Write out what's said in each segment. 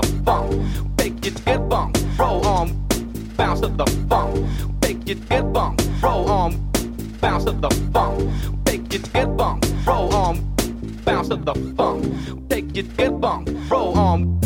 the funk. Make it get bump, roll on, bounce to the funk. Make it get bump, roll on, bounce to the funk. Make it get bump, roll on, bounce to the funk. Take it get bump, roll on,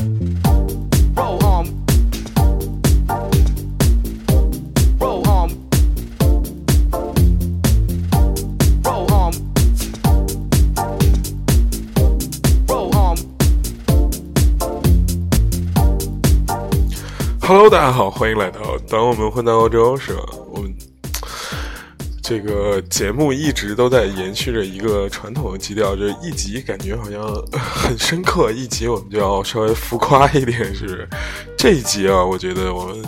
Hello，大家好，欢迎来到《当我们混到欧洲》，是吧？我们这个节目一直都在延续着一个传统的基调，就是一集感觉好像很深刻，一集我们就要稍微浮夸一点，是不是？这一集啊，我觉得我们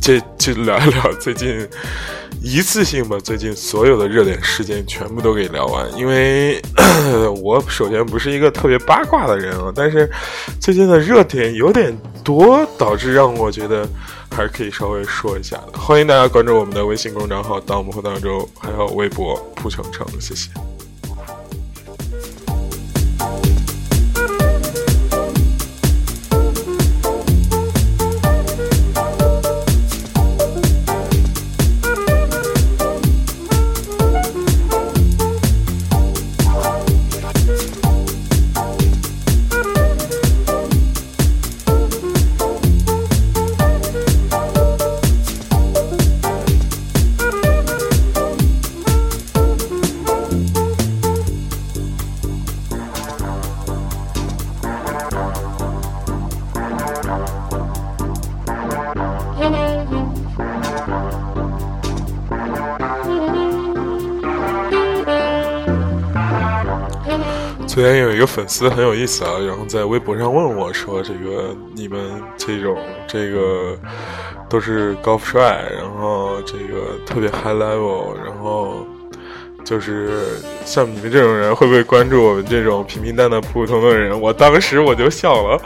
这就聊一聊最近一次性把最近所有的热点事件全部都给聊完，因为 我首先不是一个特别八卦的人啊，但是最近的热点有点多，导致让我觉得还是可以稍微说一下的。欢迎大家关注我们的微信公众号“当我们回当周”，还有微博“蒲程程”，谢谢。个粉丝很有意思啊，然后在微博上问我说：“这个你们这种这个都是高富帅，然后这个特别 high level，然后就是像你们这种人会不会关注我们这种平平淡淡、普普通通的人？”我当时我就笑了。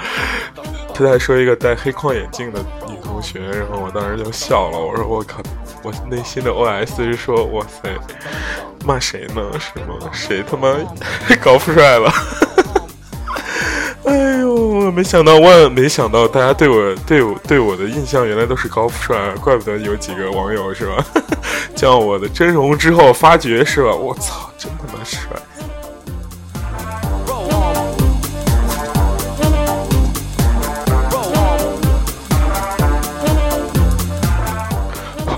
他在说一个戴黑框眼镜的女同学，然后我当时就笑了。我说：“我靠！”我内心的 OS 是说：“哇塞，骂谁呢？是吗？谁他妈高富帅了？” 哎呦，没想到万没想到大家对我对我对我的印象原来都是高富帅，怪不得有几个网友是吧？见我的真容之后发觉是吧？我操，真他妈帅！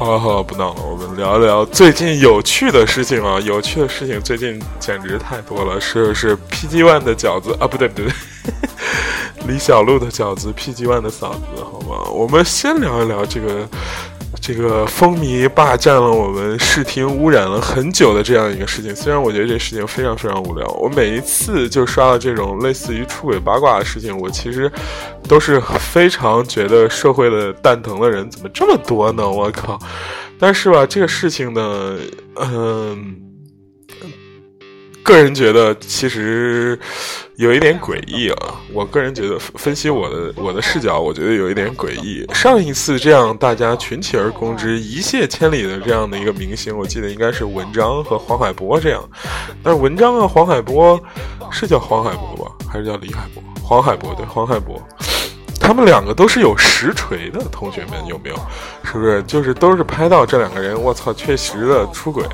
好好，不闹了，我们聊一聊最近有趣的事情啊！有趣的事情最近简直太多了，是是 PG One 的饺子啊，不对不对，李小璐的饺子，PG One 的嫂子，好吗？我们先聊一聊这个这个风靡霸占了我们视听、污染了很久的这样一个事情。虽然我觉得这事情非常非常无聊，我每一次就刷到这种类似于出轨八卦的事情，我其实都是非常觉得社会的蛋疼的人怎么这么多呢？我靠！但是吧，这个事情呢，嗯、个人觉得其实有一点诡异啊。我个人觉得，分析我的我的视角，我觉得有一点诡异。上一次这样大家群起而攻之、一泻千里的这样的一个明星，我记得应该是文章和黄海波这样。但是文章啊，黄海波是叫黄海波吧，还是叫李海波？黄海波对，黄海波。他们两个都是有实锤的，同学们有没有？是不是？就是都是拍到这两个人，我操，确实的出轨。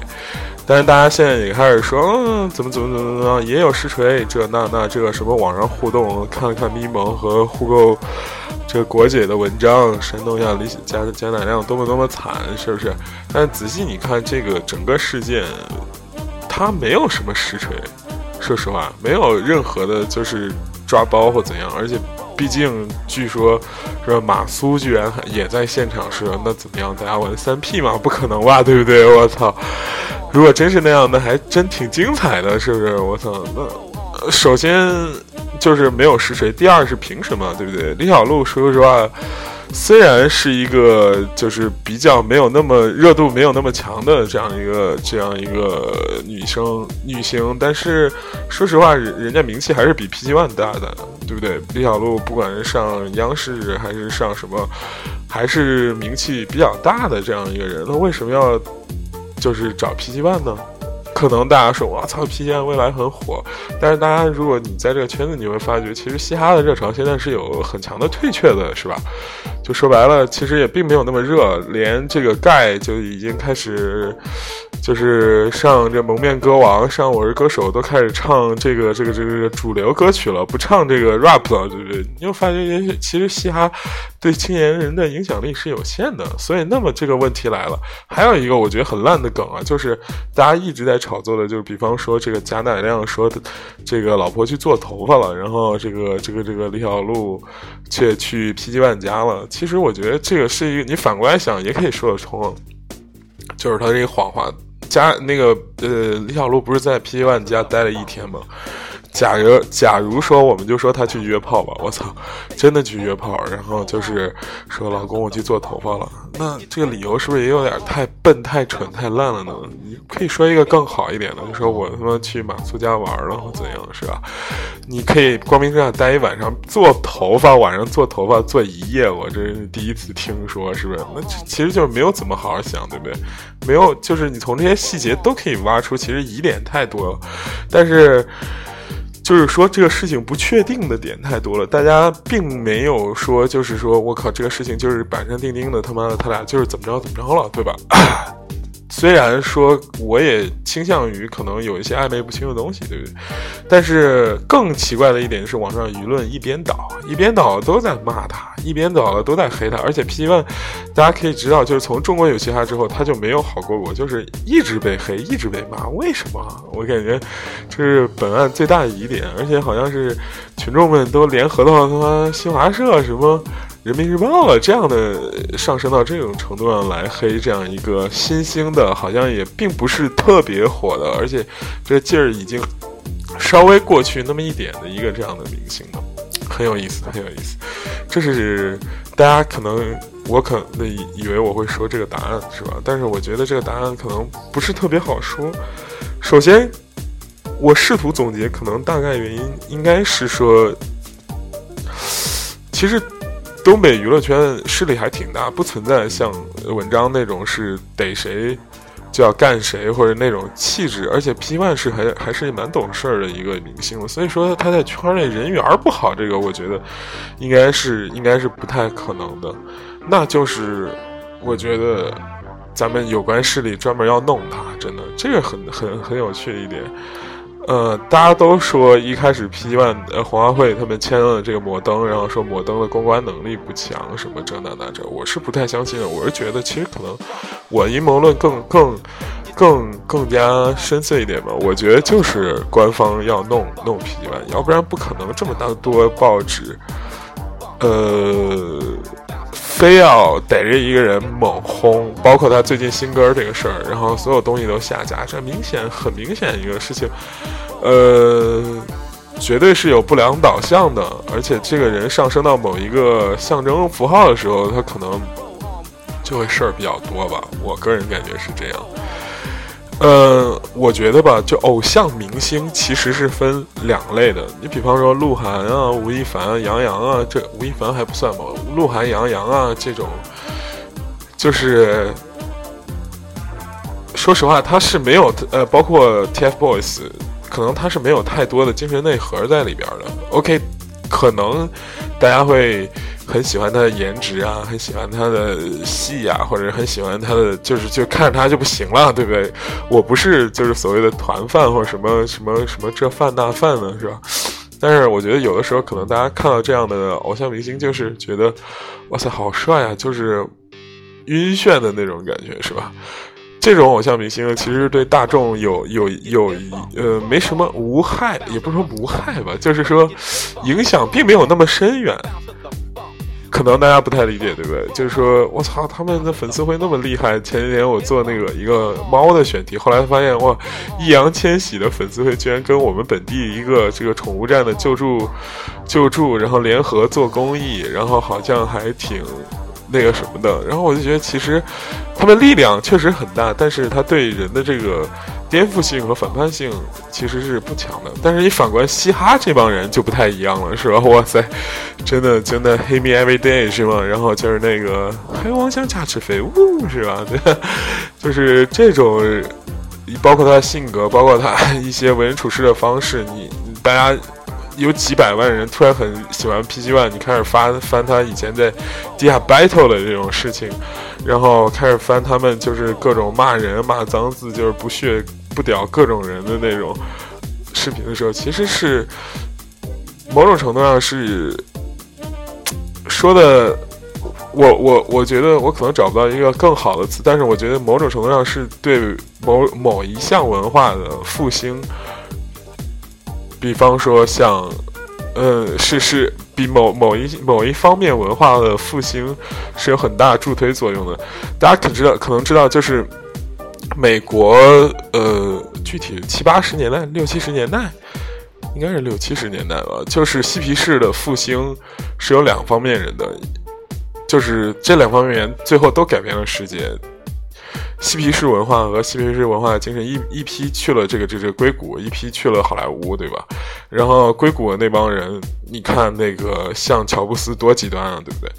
但是大家现在也开始说，嗯，怎么怎么怎么怎么，也有实锤，这那那这个什么网上互动，看了看咪蒙和互购这个国姐的文章，煽动一下李贾贾乃亮多么多么惨，是不是？但仔细你看这个整个事件，他没有什么实锤，说实话，没有任何的就是抓包或怎样，而且。毕竟，据说，说？马苏居然也在现场，是？那怎么样？大家玩三 P 嘛？不可能吧？对不对？我操！如果真是那样，那还真挺精彩的，是不是？我操！那首先就是没有实锤，第二是凭什么？对不对？李小璐说实话，虽然是一个就是比较没有那么热度没有那么强的这样一个这样一个女生女星，但是说实话，人人家名气还是比 PG One 大的，对不对？李小璐不管是上央视还是上什么，还是名气比较大的这样一个人，那为什么要就是找 PG One 呢？可能大家说我操，P G One 未来很火，但是大家如果你在这个圈子，你会发觉其实嘻哈的热潮现在是有很强的退却的，是吧？就说白了，其实也并没有那么热，连这个盖就已经开始，就是上这蒙面歌王、上我是歌手都开始唱这个这个这个主流歌曲了，不唱这个 rap 了，对不对？你会发觉，其实嘻哈对青年人的影响力是有限的。所以，那么这个问题来了，还有一个我觉得很烂的梗啊，就是大家一直在炒作的，就是比方说这个贾乃亮说的这个老婆去做头发了，然后这个这个这个李小璐却去 PG One 家了。其实我觉得这个是一个，你反过来想也可以说得通，就是他这个谎话。家那个呃，李小璐不是在 PG One 家待了一天吗？假如假如说，我们就说他去约炮吧，我操，真的去约炮，然后就是说老公我去做头发了，那这个理由是不是也有点太笨、太蠢、太烂了呢？你可以说一个更好一点的，就说我他妈去马苏家玩了或怎样，是吧？你可以光明正大待一晚上做头发，晚上做头发做一夜，我这是第一次听说，是不是？那其实就是没有怎么好好想，对不对？没有，就是你从这些细节都可以挖出，其实疑点太多了，但是。就是说，这个事情不确定的点太多了，大家并没有说，就是说我靠，这个事情就是板上钉钉的，他妈的，他俩就是怎么着怎么着了，对吧？虽然说我也倾向于可能有一些暧昧不清的东西，对不对？但是更奇怪的一点是，网上舆论一边倒，一边倒都在骂他，一边倒的都在黑他。而且 P One，大家可以知道，就是从中国有嘻哈之后，他就没有好过过，就是一直被黑，一直被骂。为什么？我感觉这是本案最大的疑点。而且好像是群众们都联合到他妈新华社什么。人民日报了这样的上升到这种程度上来黑这样一个新兴的，好像也并不是特别火的，而且这劲儿已经稍微过去那么一点的一个这样的明星了，很有意思，很有意思。这是大家可能我可能以为我会说这个答案是吧？但是我觉得这个答案可能不是特别好说。首先，我试图总结，可能大概原因应该是说，其实。东北娱乐圈势力还挺大，不存在像文章那种是逮谁就要干谁或者那种气质，而且 P One 是还还是蛮懂事儿的一个明星，所以说他在圈内人缘不好，这个我觉得应该是应该是不太可能的。那就是我觉得咱们有关势力专门要弄他，真的这个很很很有趣一点。呃，大家都说一开始 PG One 呃红花会他们签了这个摩登，然后说摩登的公关能力不强，什么这那那这，我是不太相信的。我是觉得其实可能我阴谋论更更更更加深邃一点吧。我觉得就是官方要弄弄 PG One，要不然不可能这么大多报纸，呃。非要逮着一个人猛轰，包括他最近新歌这个事儿，然后所有东西都下架，这明显很明显一个事情，呃，绝对是有不良导向的，而且这个人上升到某一个象征符号的时候，他可能就会事儿比较多吧，我个人感觉是这样。呃，我觉得吧，就偶像明星其实是分两类的。你比方说鹿晗啊、吴亦凡、杨洋啊，这吴亦凡还不算吧？鹿晗、杨洋啊这种，就是说实话，他是没有呃，包括 TFBOYS，可能他是没有太多的精神内核在里边的。OK，可能大家会。很喜欢他的颜值啊，很喜欢他的戏啊，或者很喜欢他的，就是就看他就不行了，对不对？我不是就是所谓的团饭或者什么什么什么这饭那饭的，是吧？但是我觉得有的时候可能大家看到这样的偶像明星，就是觉得哇塞好帅啊，就是晕眩的那种感觉，是吧？这种偶像明星其实对大众有有有呃没什么无害，也不是说无害吧，就是说影响并没有那么深远。可能大家不太理解，对不对？就是说我操，他们的粉丝会那么厉害。前几天我做那个一个猫的选题，后来发现哇，易烊千玺的粉丝会居然跟我们本地一个这个宠物站的救助救助，然后联合做公益，然后好像还挺那个什么的。然后我就觉得，其实他们力量确实很大，但是他对人的这个。颠覆性和反叛性其实是不强的，但是你反观嘻哈这帮人就不太一样了，是吧？哇塞，真的真的黑 me every day 是吗？然后就是那个黑王想加持飞，呜是吧？对，就是这种包括他的性格，包括他一些为人处事的方式，你大家有几百万人突然很喜欢 PG One，你开始翻翻他以前在地下 battle 的这种事情，然后开始翻他们就是各种骂人、骂脏字，就是不屑不屌各种人的那种视频的时候，其实是某种程度上是说的。我我我觉得我可能找不到一个更好的词，但是我觉得某种程度上是对某某一项文化的复兴，比方说像，呃，是是比某某一某一方面文化的复兴是有很大助推作用的。大家可知道可能知道，就是美国呃，具体七八十年代、六七十年代，应该是六七十年代吧，就是嬉皮士的复兴是有两方面人的。就是这两方面最后都改变了世界。嬉皮士文化和嬉皮士文化的精神，一一批去了这个这这硅谷，一批去了好莱坞，对吧？然后硅谷的那帮人，你看那个像乔布斯多极端啊，对不对？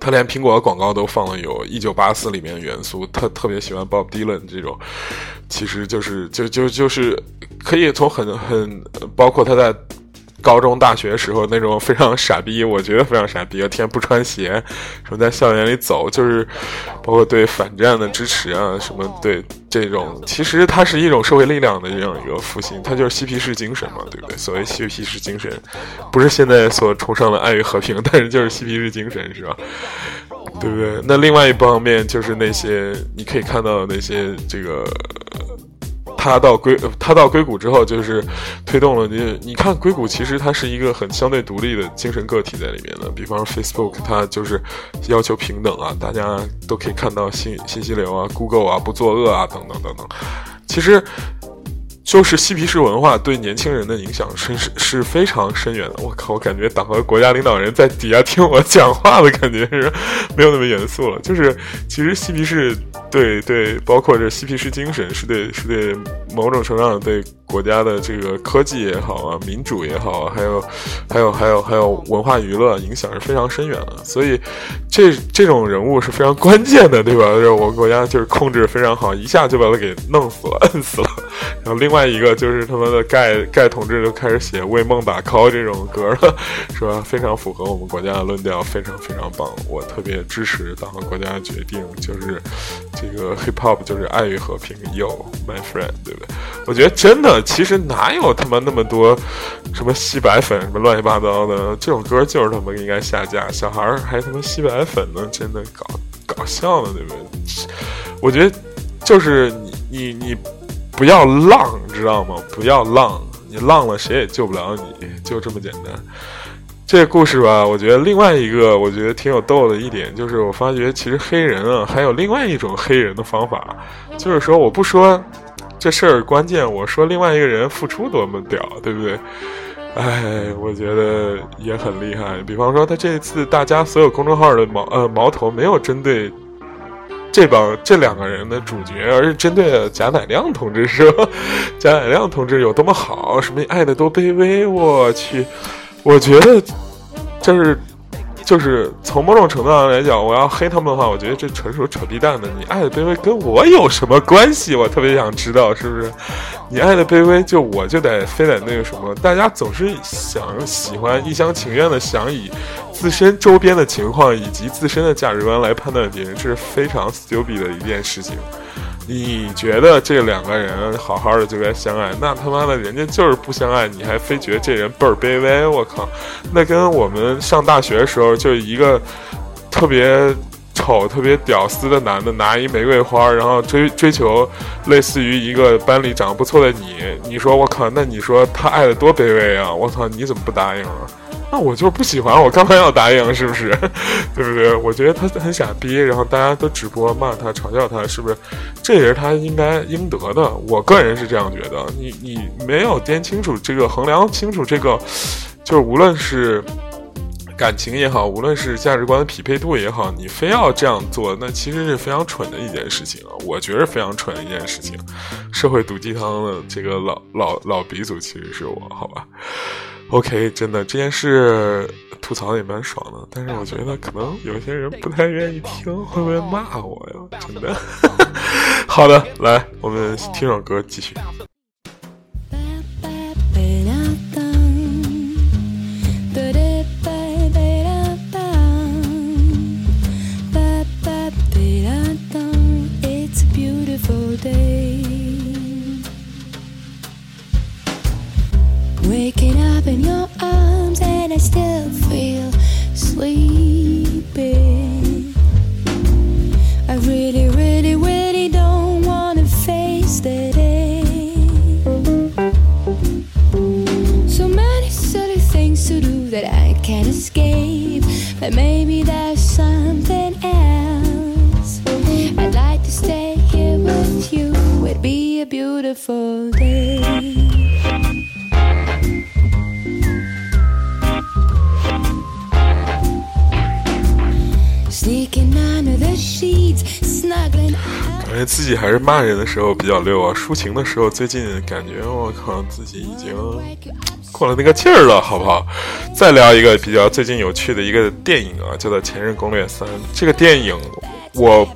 他连苹果的广告都放了有《一九八四》里面的元素，他特别喜欢 Bob Dylan 这种，其实就是就就就是可以从很很包括他在。高中、大学时候那种非常傻逼，我觉得非常傻逼，天天不穿鞋，什么在校园里走，就是包括对反战的支持啊，什么对这种，其实它是一种社会力量的这样一个复兴，它就是嬉皮士精神嘛，对不对？所谓嬉皮士精神，不是现在所崇尚的爱与和平，但是就是嬉皮士精神，是吧？对不对？那另外一方面就是那些你可以看到的那些这个。他到硅，他到硅谷之后，就是推动了你。你看，硅谷其实它是一个很相对独立的精神个体在里面的。比方说，Facebook，它就是要求平等啊，大家都可以看到信信息流啊，Google 啊，不作恶啊，等等等等。其实。就是嬉皮士文化对年轻人的影响是是是非常深远的。我靠，我感觉党和国家领导人在底下听我讲话的感觉是没有那么严肃了。就是其实嬉皮士对对，包括这嬉皮士精神是对是对某种程度上对。国家的这个科技也好啊，民主也好，还有，还有，还有，还有文化娱乐影响是非常深远的。所以，这这种人物是非常关键的，对吧？就是我们国家就是控制非常好，一下就把他给弄死了，摁死了。然后另外一个就是他们的盖盖同志就开始写为梦打 call 这种歌了，是吧？非常符合我们国家的论调，非常非常棒。我特别支持党和国家决定，就是这个 hip hop 就是爱与和平，Yo my friend，对不对？我觉得真的。其实哪有他妈那么多什么吸白粉什么乱七八糟的？这种歌就是他妈应该下架。小孩还他妈吸白粉呢，真的搞搞笑呢，对不对？我觉得就是你你你不要浪，知道吗？不要浪，你浪了谁也救不了你，就这么简单。这个故事吧，我觉得另外一个我觉得挺有逗的一点就是，我发觉其实黑人啊还有另外一种黑人的方法，就是说我不说。这事儿关键，我说另外一个人付出多么屌，对不对？哎，我觉得也很厉害。比方说，他这次大家所有公众号的矛呃矛头没有针对这帮这两个人的主角，而是针对贾乃亮同志，是吧？贾乃亮同志有多么好，什么爱的多卑微，我去，我觉得就是。就是从某种程度上来讲，我要黑他们的话，我觉得这纯属扯逼蛋的。你爱的卑微跟我有什么关系？我特别想知道，是不是？你爱的卑微，就我就得非得那个什么？大家总是想喜欢一厢情愿的想以自身周边的情况以及自身的价值观来判断别人，这是非常 stupid 的一件事情。你觉得这两个人好好的就该相爱，那他妈的人家就是不相爱，你还非觉得这人倍儿卑微？我靠，那跟我们上大学的时候就一个特别丑、特别屌丝的男的拿一玫瑰花，然后追追求类似于一个班里长得不错的你，你说我靠，那你说他爱的多卑微啊？我操，你怎么不答应啊？那我就是不喜欢，我干嘛要答应？是不是？对不对？我觉得他很傻逼，然后大家都直播骂他、嘲笑他，是不是？这也是他应该应得的。我个人是这样觉得。你你没有掂清楚这个，衡量清楚这个，就是无论是感情也好，无论是价值观的匹配度也好，你非要这样做，那其实是非常蠢的一件事情啊！我觉得非常蠢的一件事情。社会毒鸡汤的这个老老老鼻祖其实是我，好吧？OK，真的这件事吐槽也蛮爽的，但是我觉得可能有些人不太愿意听，会不会骂我呀？真的。好的，来，我们听首歌继续。时候比较溜啊，抒情的时候最近感觉我靠自己已经 过了那个劲儿了，好不好？再聊一个比较最近有趣的一个电影啊，叫做《前任攻略三》。这个电影我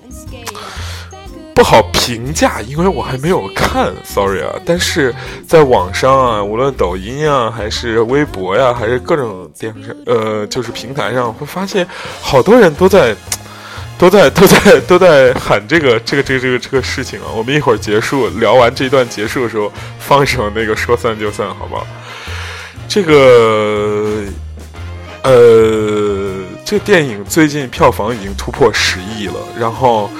不好评价，因为我还没有看，sorry 啊。但是在网上啊，无论抖音啊，还是微博呀、还是各种电视呃，就是平台上，会发现好多人都在。都在 都在都在喊这个这个这个这个这个事情啊！我们一会儿结束聊完这一段结束的时候，放一首那个说散就散，好不好？这个呃，这电影最近票房已经突破十亿了，然后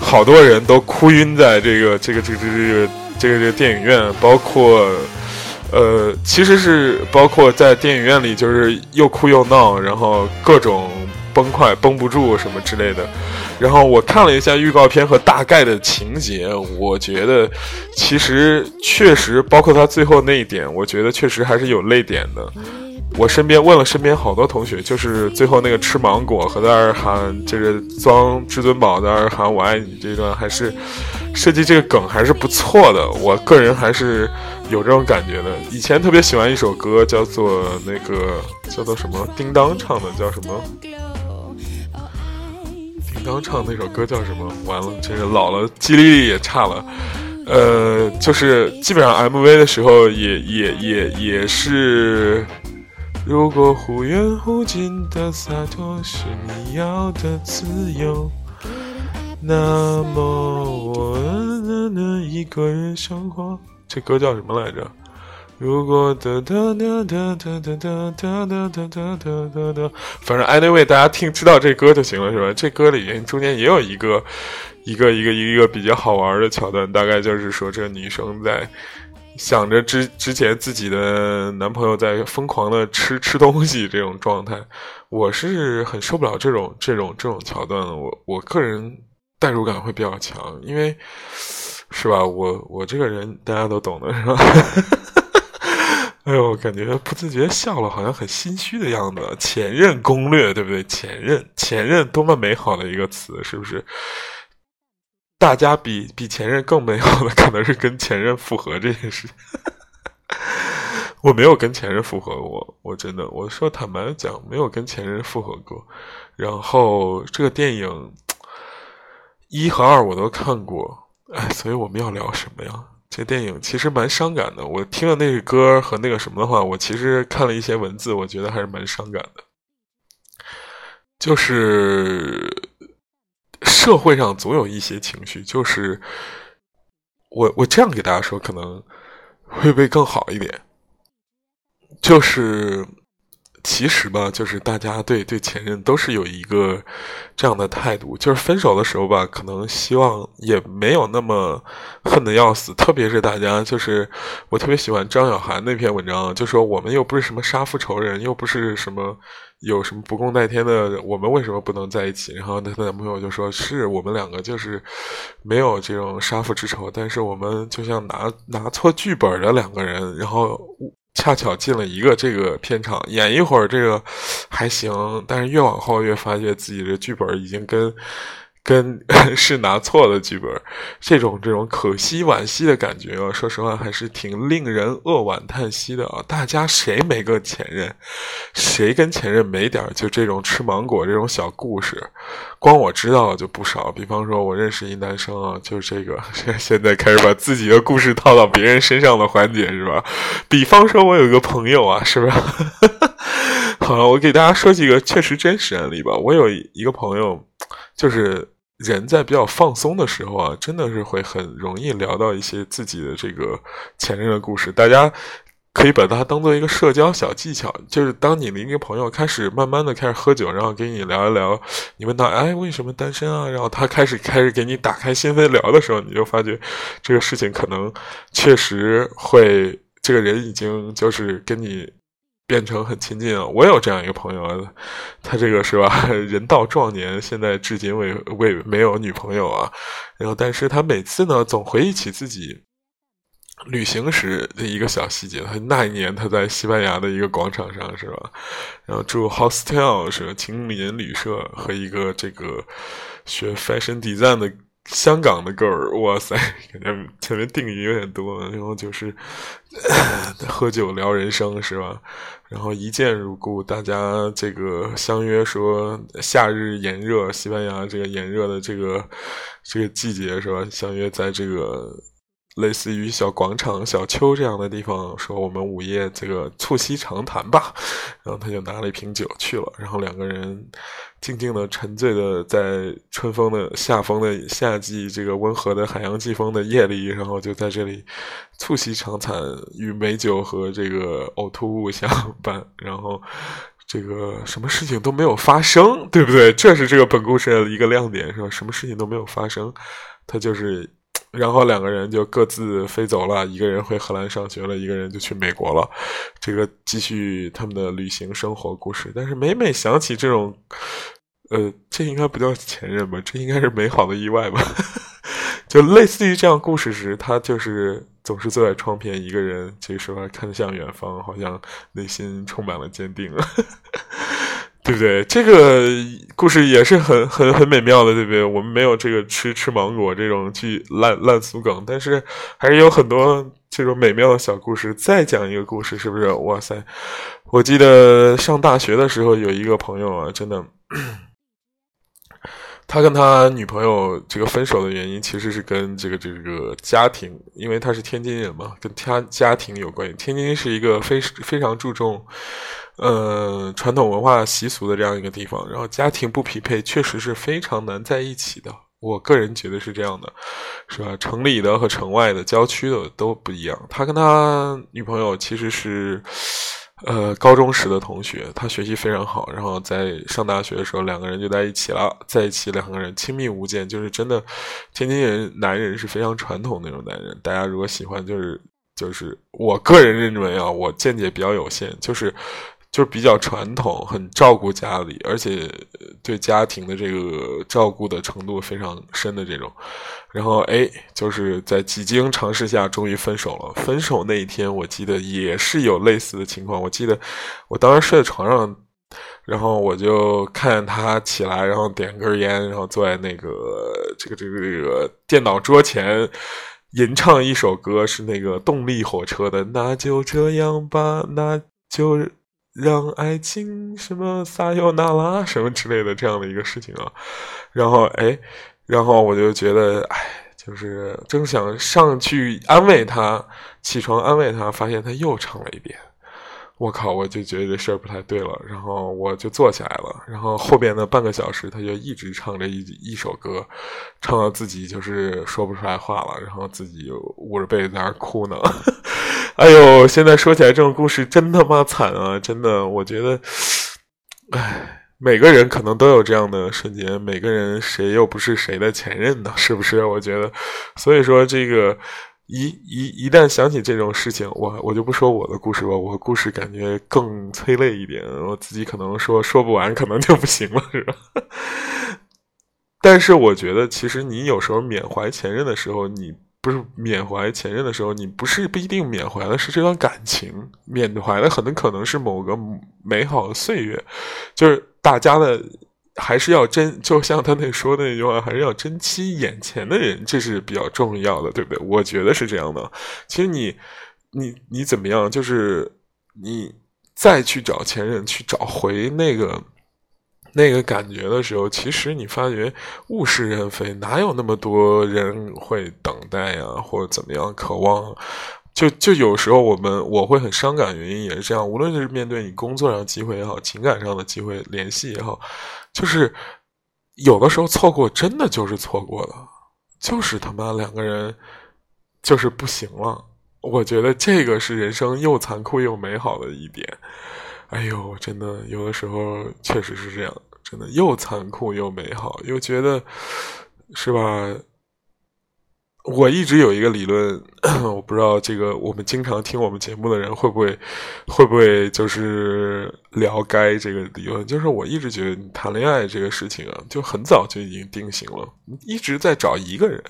好多人都哭晕在这个这个这个这个这个这个电影院，包括呃，其实是包括在电影院里，就是又哭又闹，然后各种。崩溃绷不住什么之类的，然后我看了一下预告片和大概的情节，我觉得其实确实包括他最后那一点，我觉得确实还是有泪点的。我身边问了身边好多同学，就是最后那个吃芒果和在那儿喊就是装至尊宝在那儿喊我爱你这段，还是设计这个梗还是不错的。我个人还是有这种感觉的。以前特别喜欢一首歌，叫做那个叫做什么叮当唱的，叫什么？刚唱那首歌叫什么？完了，这个老了，记忆力也差了。呃，就是基本上 MV 的时候也也也也是，如果忽远忽近的洒脱是你要的自由，那么我能不能一个人生活？这歌叫什么来着？如果哒哒哒哒哒哒哒哒哒哒哒哒哒，反正 anyway，大家听知道这歌就行了，是吧？这歌里面中间也有一个一个一个一个比较好玩的桥段，大概就是说这女生在想着之之前自己的男朋友在疯狂的吃吃东西这种状态，我是很受不了这种这种这种桥段的。我我个人代入感会比较强，因为是吧？我我这个人大家都懂的，是吧？哎呦，感觉不自觉笑了，好像很心虚的样子。前任攻略，对不对？前任，前任，多么美好的一个词，是不是？大家比比前任更美好的，可能是跟前任复合这件事。我没有跟前任复合过，我真的，我说坦白讲，没有跟前任复合过。然后这个电影一和二我都看过，哎，所以我们要聊什么呀？这电影其实蛮伤感的。我听了那个歌和那个什么的话，我其实看了一些文字，我觉得还是蛮伤感的。就是社会上总有一些情绪，就是我我这样给大家说，可能会不会更好一点？就是其实吧，就是大家对对前任都是有一个这样的态度，就是分手的时候吧，可能希望也没有那么恨得要死。特别是大家，就是我特别喜欢张小涵那篇文章，就说我们又不是什么杀父仇人，又不是什么有什么不共戴天的，我们为什么不能在一起？然后她的男朋友就说：“是我们两个就是没有这种杀父之仇，但是我们就像拿拿错剧本的两个人，然后。”恰巧进了一个这个片场，演一会儿这个还行，但是越往后越发现自己的剧本已经跟跟 是拿错了剧本，这种这种可惜惋惜的感觉啊，说实话还是挺令人扼腕叹息的啊！大家谁没个前任？谁跟前任没点就这种吃芒果这种小故事？光我知道就不少。比方说，我认识一男生啊，就这个 现在开始把自己的故事套到别人身上的环节是吧？比方说，我有一个朋友啊，是吧？好了，我给大家说几个确实真实案例吧。我有一个朋友，就是人在比较放松的时候啊，真的是会很容易聊到一些自己的这个前任的故事。大家可以把它当做一个社交小技巧，就是当你的一个朋友开始慢慢的开始喝酒，然后跟你聊一聊，你问他哎为什么单身啊，然后他开始开始给你打开心扉聊的时候，你就发觉这个事情可能确实会，这个人已经就是跟你。变成很亲近啊！我有这样一个朋友，他这个是吧？人到壮年，现在至今未未没有女朋友啊。然后，但是他每次呢，总回忆起自己旅行时的一个小细节。他那一年他在西班牙的一个广场上，是吧？然后住 hostel 是青年旅社和一个这个学 fashion design 的。香港的 girl，哇塞，感觉前面定语有点多，然后就是 喝酒聊人生是吧？然后一见如故，大家这个相约说夏日炎热，西班牙这个炎热的这个这个季节是吧？相约在这个。类似于小广场、小丘这样的地方，说我们午夜这个促膝长谈吧。然后他就拿了一瓶酒去了，然后两个人静静的、沉醉的在春风的夏风的夏季这个温和的海洋季风的夜里，然后就在这里促膝长谈，与美酒和这个呕吐物相伴，然后这个什么事情都没有发生，对不对？这是这个本故事的一个亮点，是吧？什么事情都没有发生，他就是。然后两个人就各自飞走了，一个人回荷兰上学了，一个人就去美国了，这个继续他们的旅行生活故事。但是每每想起这种，呃，这应该不叫前任吧？这应该是美好的意外吧？就类似于这样故事时，他就是总是坐在窗边，一个人，这个时候看向远方，好像内心充满了坚定。对不对？这个故事也是很很很美妙的，对不对？我们没有这个吃吃芒果这种去烂烂俗梗，但是还是有很多这种美妙的小故事。再讲一个故事，是不是？哇塞！我记得上大学的时候，有一个朋友啊，真的，他跟他女朋友这个分手的原因，其实是跟这个这个家庭，因为他是天津人嘛，跟他家庭有关系。天津是一个非非常注重。呃，传统文化习俗的这样一个地方，然后家庭不匹配，确实是非常难在一起的。我个人觉得是这样的，是吧？城里的和城外的、郊区的都不一样。他跟他女朋友其实是，呃，高中时的同学，他学习非常好，然后在上大学的时候，两个人就在一起了，在一起两个人亲密无间，就是真的，天津人男人是非常传统那种男人。大家如果喜欢，就是就是我个人认为啊，我见解比较有限，就是。就是比较传统，很照顾家里，而且对家庭的这个照顾的程度非常深的这种。然后，哎，就是在几经尝试下，终于分手了。分手那一天，我记得也是有类似的情况。我记得我当时睡在床上，然后我就看他起来，然后点根烟，然后坐在那个这个这个这个电脑桌前，吟唱一首歌，是那个动力火车的《那就这样吧》，那就。让爱情什么撒由那拉什么之类的这样的一个事情啊，然后哎，然后我就觉得哎，就是正想上去安慰他，起床安慰他，发现他又唱了一遍。我靠！我就觉得这事儿不太对了，然后我就坐起来了。然后后边的半个小时，他就一直唱着一一首歌，唱到自己就是说不出来话了，然后自己捂着被子在那哭呢。哎呦！现在说起来这种故事真他妈惨啊！真的，我觉得，唉，每个人可能都有这样的瞬间，每个人谁又不是谁的前任呢？是不是？我觉得，所以说这个。一一一旦想起这种事情，我我就不说我的故事吧，我故事感觉更催泪一点，我自己可能说说不完，可能就不行了，是吧？但是我觉得，其实你有时候缅怀前任的时候，你不是缅怀前任的时候，你不是不一定缅怀的是这段感情，缅怀的很可能是某个美好的岁月，就是大家的。还是要珍，就像他那说的那句话，还是要珍惜眼前的人，这是比较重要的，对不对？我觉得是这样的。其实你，你，你怎么样？就是你再去找前任，去找回那个那个感觉的时候，其实你发觉物是人非，哪有那么多人会等待呀，或者怎么样渴望？就就有时候我们我会很伤感，原因也是这样。无论是面对你工作上机会也好，情感上的机会联系也好，就是有的时候错过真的就是错过了，就是他妈两个人就是不行了。我觉得这个是人生又残酷又美好的一点。哎呦，真的有的时候确实是这样，真的又残酷又美好，又觉得是吧？我一直有一个理论，我不知道这个我们经常听我们节目的人会不会会不会就是聊该这个理论，就是我一直觉得谈恋爱这个事情啊，就很早就已经定型了，一直在找一个人。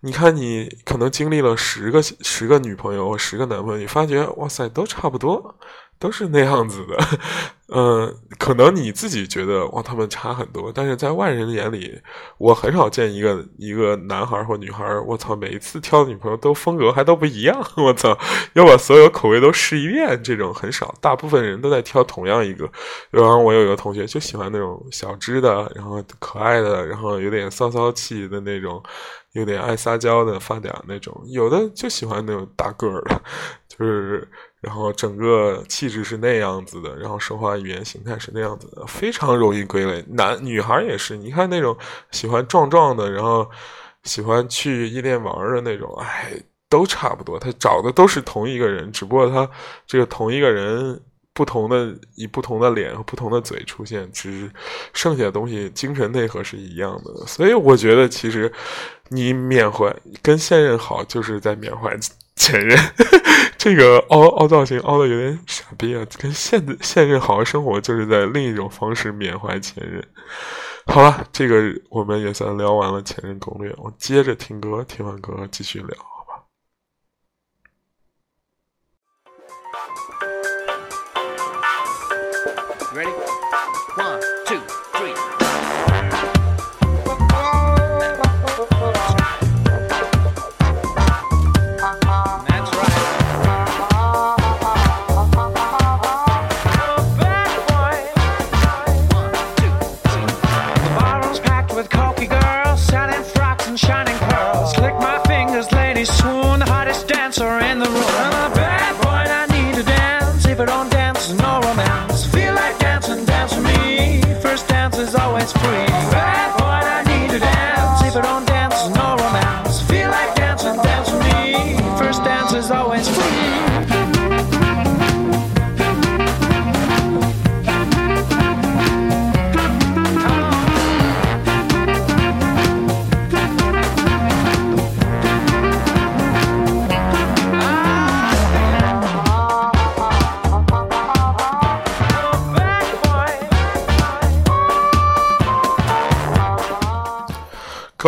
你看，你可能经历了十个十个女朋友，十个男朋友，你发觉哇塞，都差不多，都是那样子的。嗯，可能你自己觉得哇，他们差很多，但是在外人眼里，我很少见一个一个男孩或女孩，我操，每一次挑的女朋友都风格还都不一样，我操，要把所有口味都试一遍，这种很少，大部分人都在挑同样一个。然后我有一个同学就喜欢那种小只的，然后可爱的，然后有点骚骚气的那种。有点爱撒娇的发嗲那种，有的就喜欢那种大个儿的，就是然后整个气质是那样子的，然后说话语言形态是那样子的，非常容易归类。男女孩也是，你看那种喜欢壮壮的，然后喜欢去夜店玩的那种，哎，都差不多。他找的都是同一个人，只不过他这个同一个人。不同的以不同的脸和不同的嘴出现，只是剩下的东西精神内核是一样的。所以我觉得，其实你缅怀跟现任好，就是在缅怀前任。这个凹凹造型凹的有点傻逼啊！跟现现任好好生活，就是在另一种方式缅怀前任。好了，这个我们也算聊完了前任攻略。我接着听歌，听完歌继续聊。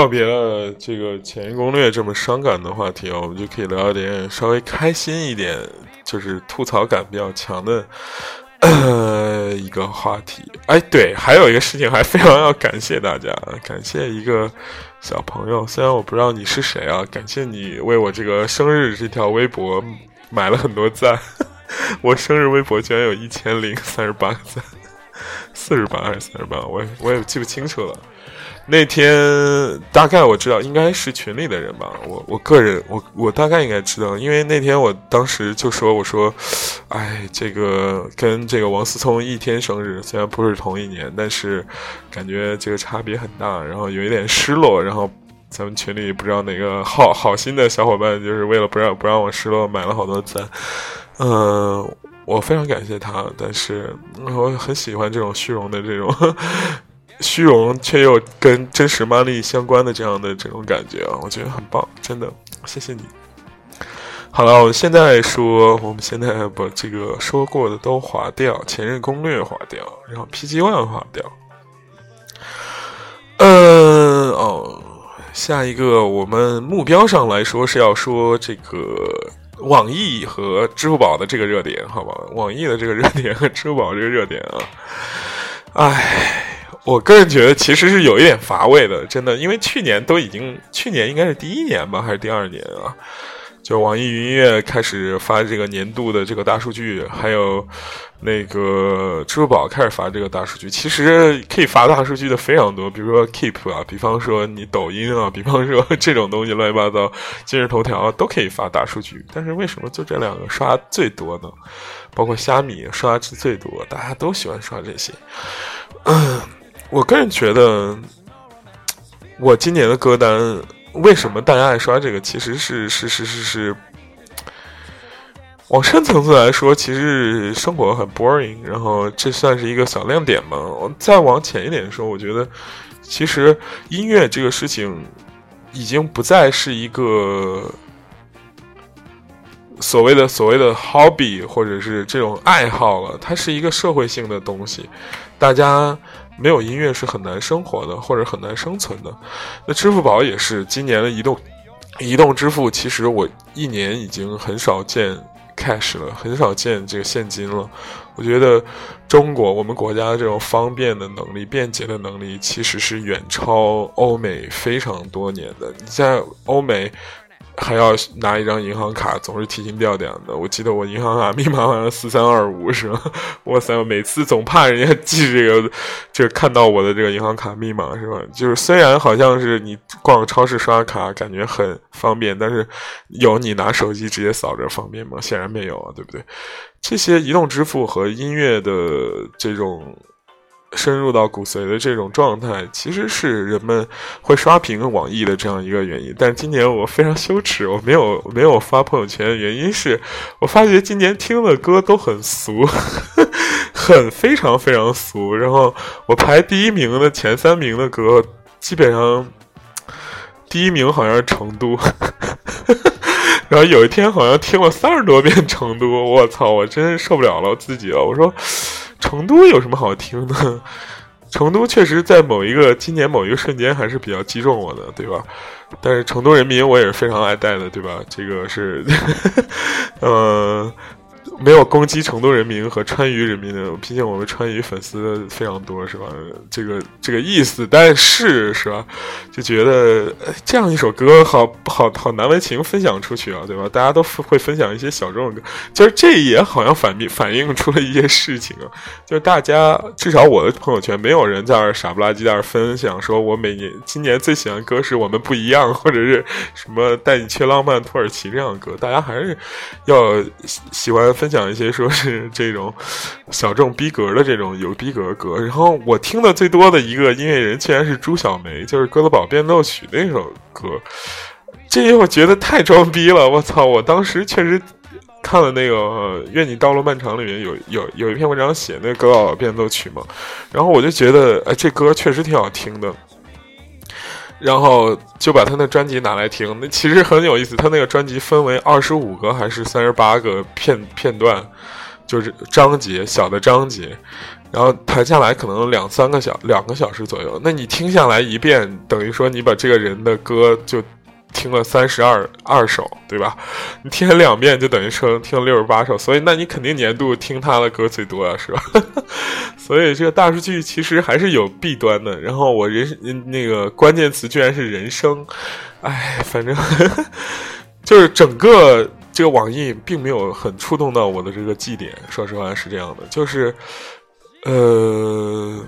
告别了这个前任攻略这么伤感的话题啊，我们就可以聊一点稍微开心一点，就是吐槽感比较强的呃一个话题。哎，对，还有一个事情还非常要感谢大家，感谢一个小朋友，虽然我不知道你是谁啊，感谢你为我这个生日这条微博买了很多赞，我生日微博居然有一千零三十八个赞，四十八还是三十八，我也我也记不清楚了。那天大概我知道应该是群里的人吧，我我个人我我大概应该知道，因为那天我当时就说我说，哎，这个跟这个王思聪一天生日，虽然不是同一年，但是感觉这个差别很大，然后有一点失落，然后咱们群里不知道哪个好好心的小伙伴，就是为了不让不让我失落，买了好多赞，嗯，我非常感谢他，但是我很喜欢这种虚荣的这种。虚荣却又跟真实魅力相关的这样的这种感觉啊，我觉得很棒，真的，谢谢你。好了，我们现在说，我们现在把这个说过的都划掉，前任攻略划掉，然后 PG One 划掉。嗯，哦，下一个我们目标上来说是要说这个网易和支付宝的这个热点，好吧？网易的这个热点和支付宝这个热点啊，唉。我个人觉得其实是有一点乏味的，真的，因为去年都已经，去年应该是第一年吧，还是第二年啊？就网易云音乐开始发这个年度的这个大数据，还有那个支付宝开始发这个大数据。其实可以发大数据的非常多，比如说 Keep 啊，比方说你抖音啊，比方说 这种东西乱七八糟，今日头条都可以发大数据。但是为什么就这两个刷最多呢？包括虾米刷是最多，大家都喜欢刷这些。嗯，我个人觉得，我今年的歌单。为什么大家爱刷这个？其实是是是是是，往深层次来说，其实生活很 boring，然后这算是一个小亮点嘛。再往浅一点说，我觉得其实音乐这个事情已经不再是一个所谓的所谓的 hobby 或者是这种爱好了，它是一个社会性的东西，大家。没有音乐是很难生活的，或者很难生存的。那支付宝也是今年的移动移动支付，其实我一年已经很少见 cash 了，很少见这个现金了。我觉得中国我们国家这种方便的能力、便捷的能力，其实是远超欧美非常多年的。你在欧美。还要拿一张银行卡，总是提心吊胆的。我记得我银行卡密码好像四三二五，是吧？哇塞，我每次总怕人家记这个，就是看到我的这个银行卡密码，是吧？就是虽然好像是你逛超市刷卡感觉很方便，但是有你拿手机直接扫着方便吗？显然没有啊，对不对？这些移动支付和音乐的这种。深入到骨髓的这种状态，其实是人们会刷屏网易的这样一个原因。但今年我非常羞耻，我没有没有发朋友圈的原因是，我发觉今年听的歌都很俗，很非常非常俗。然后我排第一名的前三名的歌，基本上第一名好像是《成都》，然后有一天好像听了三十多遍《成都》，我操，我真受不了了我自己了，我说。成都有什么好听的？成都确实在某一个今年某一个瞬间还是比较击中我的，对吧？但是成都人民我也是非常爱戴的，对吧？这个是，呃。没有攻击成都人民和川渝人民的，毕竟我们川渝粉丝非常多，是吧？这个这个意思，但是是吧？就觉得这样一首歌，好好好难为情分享出去啊，对吧？大家都会分享一些小众的歌，就是这也好像反反映出了一些事情啊，就是大家至少我的朋友圈没有人在那傻不拉几在那分享，说我每年今年最喜欢歌是我们不一样，或者是什么带你去浪漫土耳其这样的歌，大家还是要喜欢分。讲一些说是这种小众逼格的这种有逼格歌，然后我听的最多的一个音乐人竟然是朱小梅，就是《哥德堡变奏曲》那首歌，这我觉得太装逼了！我操，我当时确实看了那个《愿你道路漫长》里面有有有一篇文章写那个《哥德堡变奏曲》嘛，然后我就觉得哎，这歌确实挺好听的。然后就把他那专辑拿来听，那其实很有意思。他那个专辑分为二十五个还是三十八个片片段，就是章节，小的章节，然后弹下来可能两三个小两个小时左右。那你听下来一遍，等于说你把这个人的歌就。听了三十二二首，对吧？你听了两遍就等于说听了六十八首，所以那你肯定年度听他的歌最多啊，是吧？所以这个大数据其实还是有弊端的。然后我人那个关键词居然是人生，哎，反正 就是整个这个网易并没有很触动到我的这个绩点。说实话是这样的，就是呃。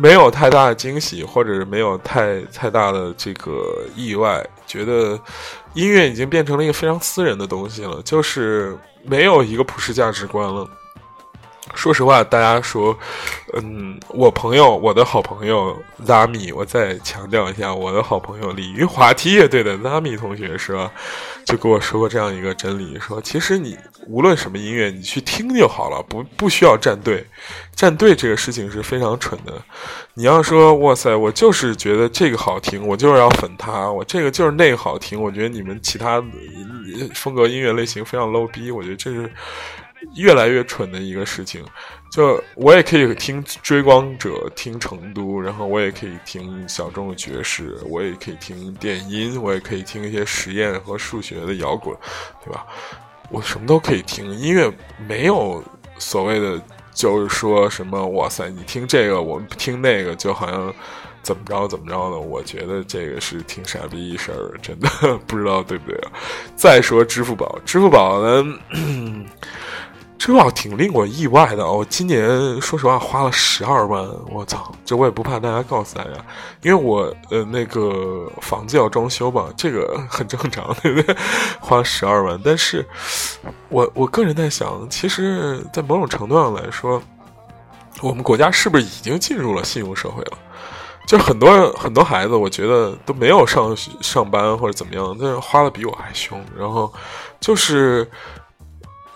没有太大的惊喜，或者是没有太太大的这个意外，觉得音乐已经变成了一个非常私人的东西了，就是没有一个普世价值观了。说实话，大家说，嗯，我朋友，我的好朋友 Zami，我再强调一下，我的好朋友鲤鱼滑梯乐队的 Zami 同学是吧？就跟我说过这样一个真理，说其实你无论什么音乐，你去听就好了，不不需要站队。站队这个事情是非常蠢的。你要说哇塞，我就是觉得这个好听，我就是要粉他，我这个就是那个好听，我觉得你们其他风格音乐类型非常 low 逼，我觉得这是。越来越蠢的一个事情，就我也可以听追光者，听成都，然后我也可以听小众的爵士，我也可以听电音，我也可以听一些实验和数学的摇滚，对吧？我什么都可以听，音乐没有所谓的就是说什么哇塞，你听这个，我们听那个，就好像怎么着怎么着的。我觉得这个是挺傻逼一事儿，真的不知道对不对啊。再说支付宝，支付宝呢？这倒挺令我意外的，我今年说实话花了十二万，我操！这我也不怕大家告诉大家，因为我呃那个房子要装修吧，这个很正常，对不对？花了十二万，但是我 我个人在想，其实，在某种程度上来说，我们国家是不是已经进入了信用社会了？就很多很多孩子，我觉得都没有上上班或者怎么样，但是花的比我还凶，然后就是。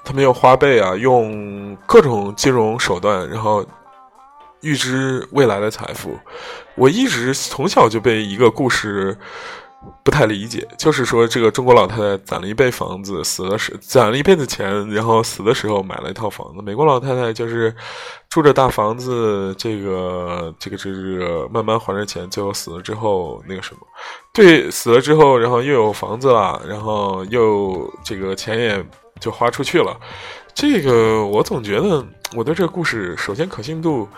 他们用花呗啊，用各种金融手段，然后预支未来的财富。我一直从小就被一个故事不太理解，就是说这个中国老太太攒了一辈房子，死了时攒了一辈子钱，然后死的时候买了一套房子。美国老太太就是住着大房子，这个这个这个慢慢还着钱，最后死了之后那个什么，对，死了之后，然后又有房子了，然后又这个钱也。就花出去了，这个我总觉得我对这个故事，首先可信度，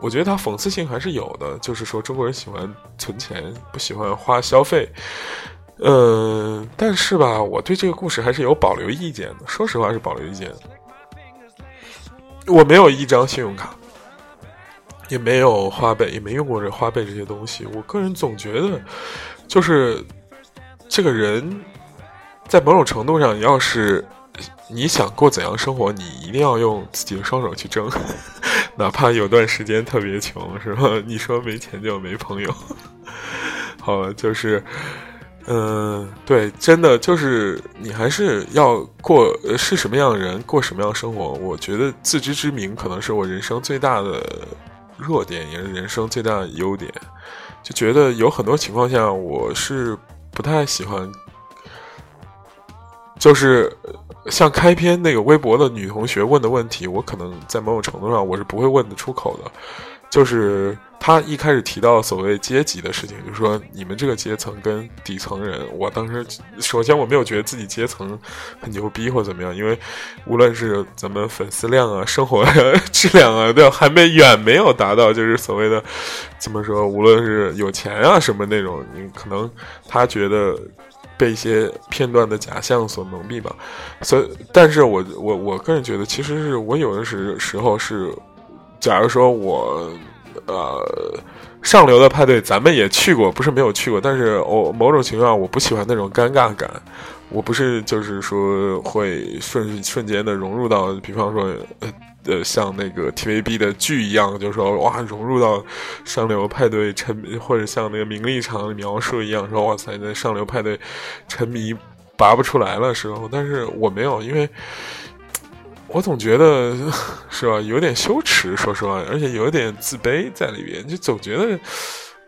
我觉得它讽刺性还是有的。就是说中国人喜欢存钱，不喜欢花消费。呃，但是吧，我对这个故事还是有保留意见的。说实话是保留意见。我没有一张信用卡，也没有花呗，也没用过这花呗这些东西。我个人总觉得，就是这个人，在某种程度上，要是。你想过怎样生活？你一定要用自己的双手去挣，哪怕有段时间特别穷，是吧？你说没钱就没朋友。好了，就是，嗯，对，真的就是你还是要过是什么样的人，过什么样的生活。我觉得自知之明可能是我人生最大的弱点，也是人生最大的优点。就觉得有很多情况下，我是不太喜欢，就是。像开篇那个微博的女同学问的问题，我可能在某种程度上我是不会问得出口的。就是她一开始提到所谓阶级的事情，就是说你们这个阶层跟底层人，我当时首先我没有觉得自己阶层很牛逼或者怎么样，因为无论是咱们粉丝量啊、生活质量啊，都还没远没有达到，就是所谓的怎么说，无论是有钱啊什么那种，你可能他觉得。被一些片段的假象所蒙蔽吧，所以，但是我我我个人觉得，其实是我有的时时候是，假如说我，呃，上流的派对咱们也去过，不是没有去过，但是我某种情况我不喜欢那种尴尬感，我不是就是说会瞬瞬间的融入到，比方说。呃，呃像那个 TVB 的剧一样，就是说哇，融入到上流派对沉迷，或者像那个名利场描述一样，说哇塞，在上流派对沉迷拔不出来了时候，但是我没有，因为我总觉得是吧，有点羞耻，说实话，而且有点自卑在里边，就总觉得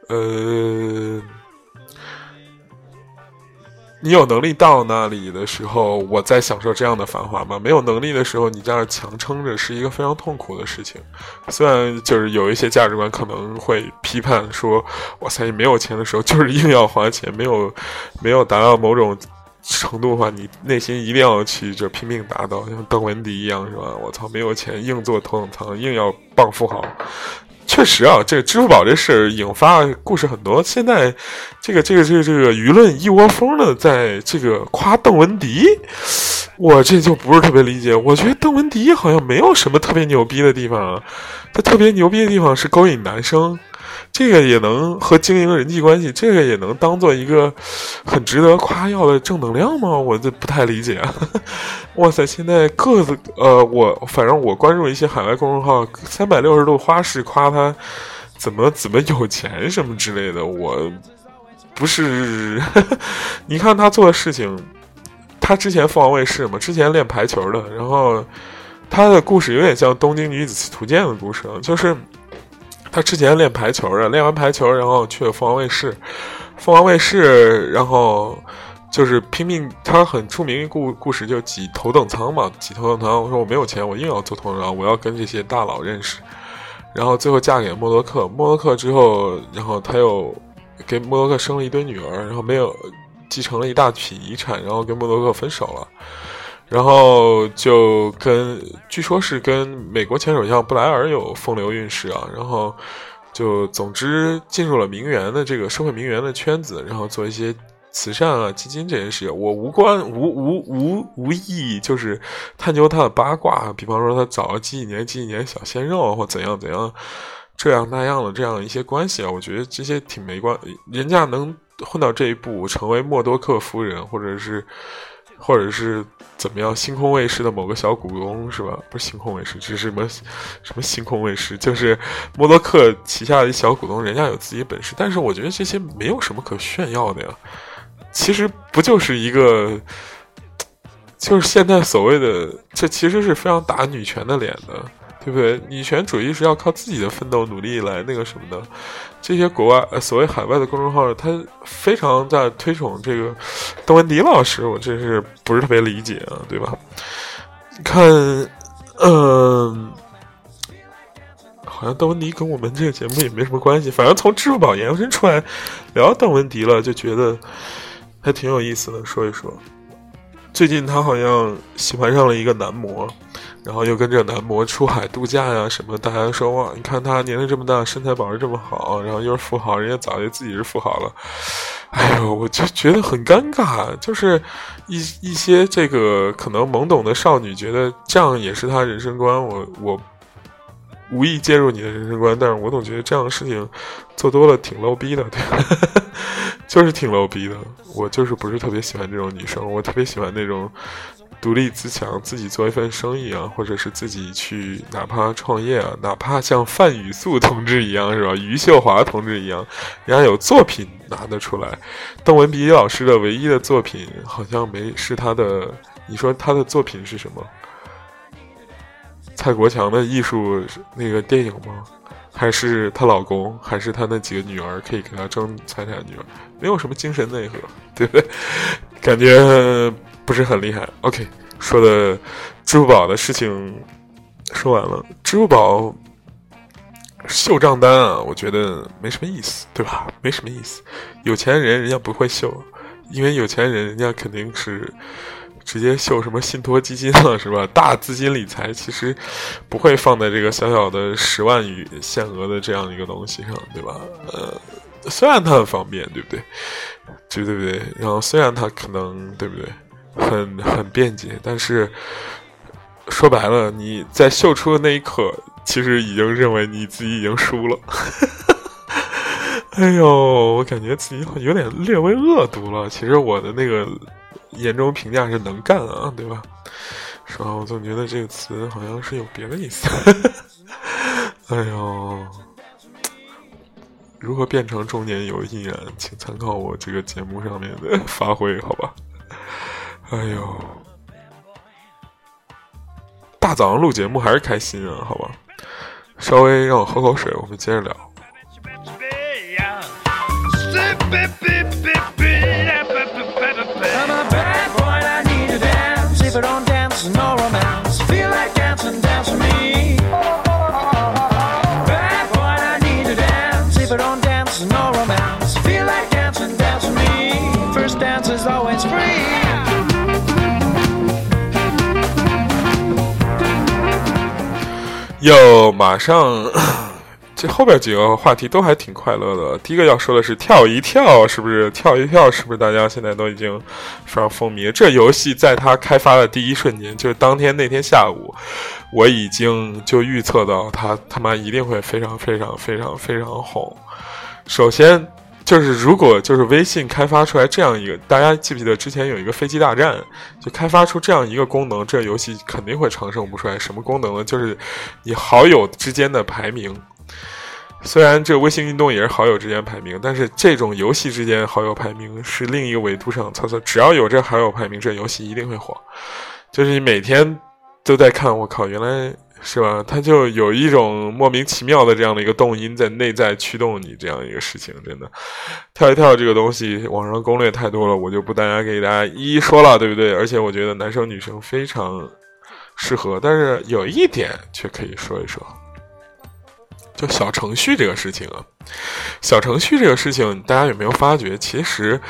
呃。你有能力到那里的时候，我在享受这样的繁华吗？没有能力的时候，你在那强撑着，是一个非常痛苦的事情。虽然就是有一些价值观可能会批判说，哇塞，你没有钱的时候就是硬要花钱，没有没有达到某种程度的话，你内心一定要去就拼命达到，像邓文迪一样，是吧？我操，没有钱硬坐头等舱，硬要傍富豪。确实啊，这个支付宝这事引发故事很多。现在，这个这个这个这个舆论一窝蜂的在这个夸邓文迪，我这就不是特别理解。我觉得邓文迪好像没有什么特别牛逼的地方，他特别牛逼的地方是勾引男生。这个也能和经营人际关系，这个也能当做一个很值得夸耀的正能量吗？我这不太理解。哇塞，现在个子呃，我反正我关注一些海外公众号，三百六十度花式夸他怎么怎么有钱什么之类的。我不是，你看他做的事情，他之前凤凰卫视嘛，之前练排球的，然后他的故事有点像《东京女子图鉴》的故事，就是。他之前练排球的，练完排球，然后去了凤凰卫视。凤凰卫视，然后就是拼命。他很出名一故故事，就挤头等舱嘛，挤头等舱。我说我没有钱，我硬要坐头等舱，我要跟这些大佬认识。然后最后嫁给默多克，默多克之后，然后他又给默多克生了一堆女儿，然后没有继承了一大批遗产，然后跟默多克分手了。然后就跟据说是跟美国前首相布莱尔有风流韵事啊，然后就总之进入了名媛的这个社会名媛的圈子，然后做一些慈善啊、基金这件事情。我无关无无无无意就是探究他的八卦，比方说他早了几几年几几年小鲜肉或怎样怎样这样那样的这样一些关系啊，我觉得这些挺没关，人家能混到这一步，成为默多克夫人，或者是。或者是怎么样？星空卫视的某个小股东是吧？不是星空卫视，这是什么什么星空卫视？就是默多克旗下的一小股东，人家有自己本事。但是我觉得这些没有什么可炫耀的呀。其实不就是一个，就是现在所谓的，这其实是非常打女权的脸的。对不对？女权主义是要靠自己的奋斗努力来那个什么的。这些国外呃所谓海外的公众号，他非常在推崇这个邓文迪老师，我真是不是特别理解啊，对吧？看，嗯，好像邓文迪跟我们这个节目也没什么关系。反正从支付宝延伸出来聊邓文迪了，就觉得还挺有意思的。说一说，最近他好像喜欢上了一个男模。然后又跟着男模出海度假呀什么，大家说哇，你看他年龄这么大，身材保持这么好，然后又是富豪，人家早就自己是富豪了。哎呦，我就觉得很尴尬，就是一一些这个可能懵懂的少女觉得这样也是他人生观，我我无意介入你的人生观，但是我总觉得这样的事情做多了挺 low 逼的，对吧，就是挺 low 逼的。我就是不是特别喜欢这种女生，我特别喜欢那种。独立自强，自己做一份生意啊，或者是自己去哪怕创业啊，哪怕像范雨素同志一样，是吧？余秀华同志一样，人家有作品拿得出来。邓文迪老师的唯一的作品好像没是他的，你说他的作品是什么？蔡国强的艺术那个电影吗？还是她老公？还是她那几个女儿可以给她争财产？女儿没有什么精神内核，对不对？感觉。不是很厉害。OK，说的支付宝的事情说完了。支付宝秀账单啊，我觉得没什么意思，对吧？没什么意思。有钱人人家不会秀，因为有钱人人家肯定是直接秀什么信托基金了，是吧？大资金理财其实不会放在这个小小的十万余限额的这样一个东西上，对吧？呃，虽然它很方便，对不对？对对不对？然后虽然它可能，对不对？很很便捷，但是说白了，你在秀出的那一刻，其实已经认为你自己已经输了。哎呦，我感觉自己有点略微恶毒了。其实我的那个严重评价是能干啊，对吧？是吧？我总觉得这个词好像是有别的意思。哎呦，如何变成中年有毅然，请参考我这个节目上面的发挥，好吧？哎呦，大早上录节目还是开心啊，好吧。稍微让我喝口水，我们接着聊。又马上，这后边几个话题都还挺快乐的。第一个要说的是跳一跳，是不是跳一跳？是不是大家现在都已经非常风靡？这游戏在它开发的第一瞬间，就是当天那天下午，我已经就预测到它他妈一定会非常非常非常非常红。首先。就是如果就是微信开发出来这样一个，大家记不记得之前有一个飞机大战，就开发出这样一个功能，这游戏肯定会长盛不衰。什么功能呢？就是你好友之间的排名。虽然这个微信运动也是好友之间排名，但是这种游戏之间好友排名是另一个维度上操作。只要有这好友排名，这游戏一定会火。就是你每天都在看，我靠，原来。是吧？他就有一种莫名其妙的这样的一个动因在内在驱动你这样一个事情，真的跳一跳这个东西，网上攻略太多了，我就不大家给大家一一说了，对不对？而且我觉得男生女生非常适合，但是有一点却可以说一说，就小程序这个事情啊，小程序这个事情，大家有没有发觉？其实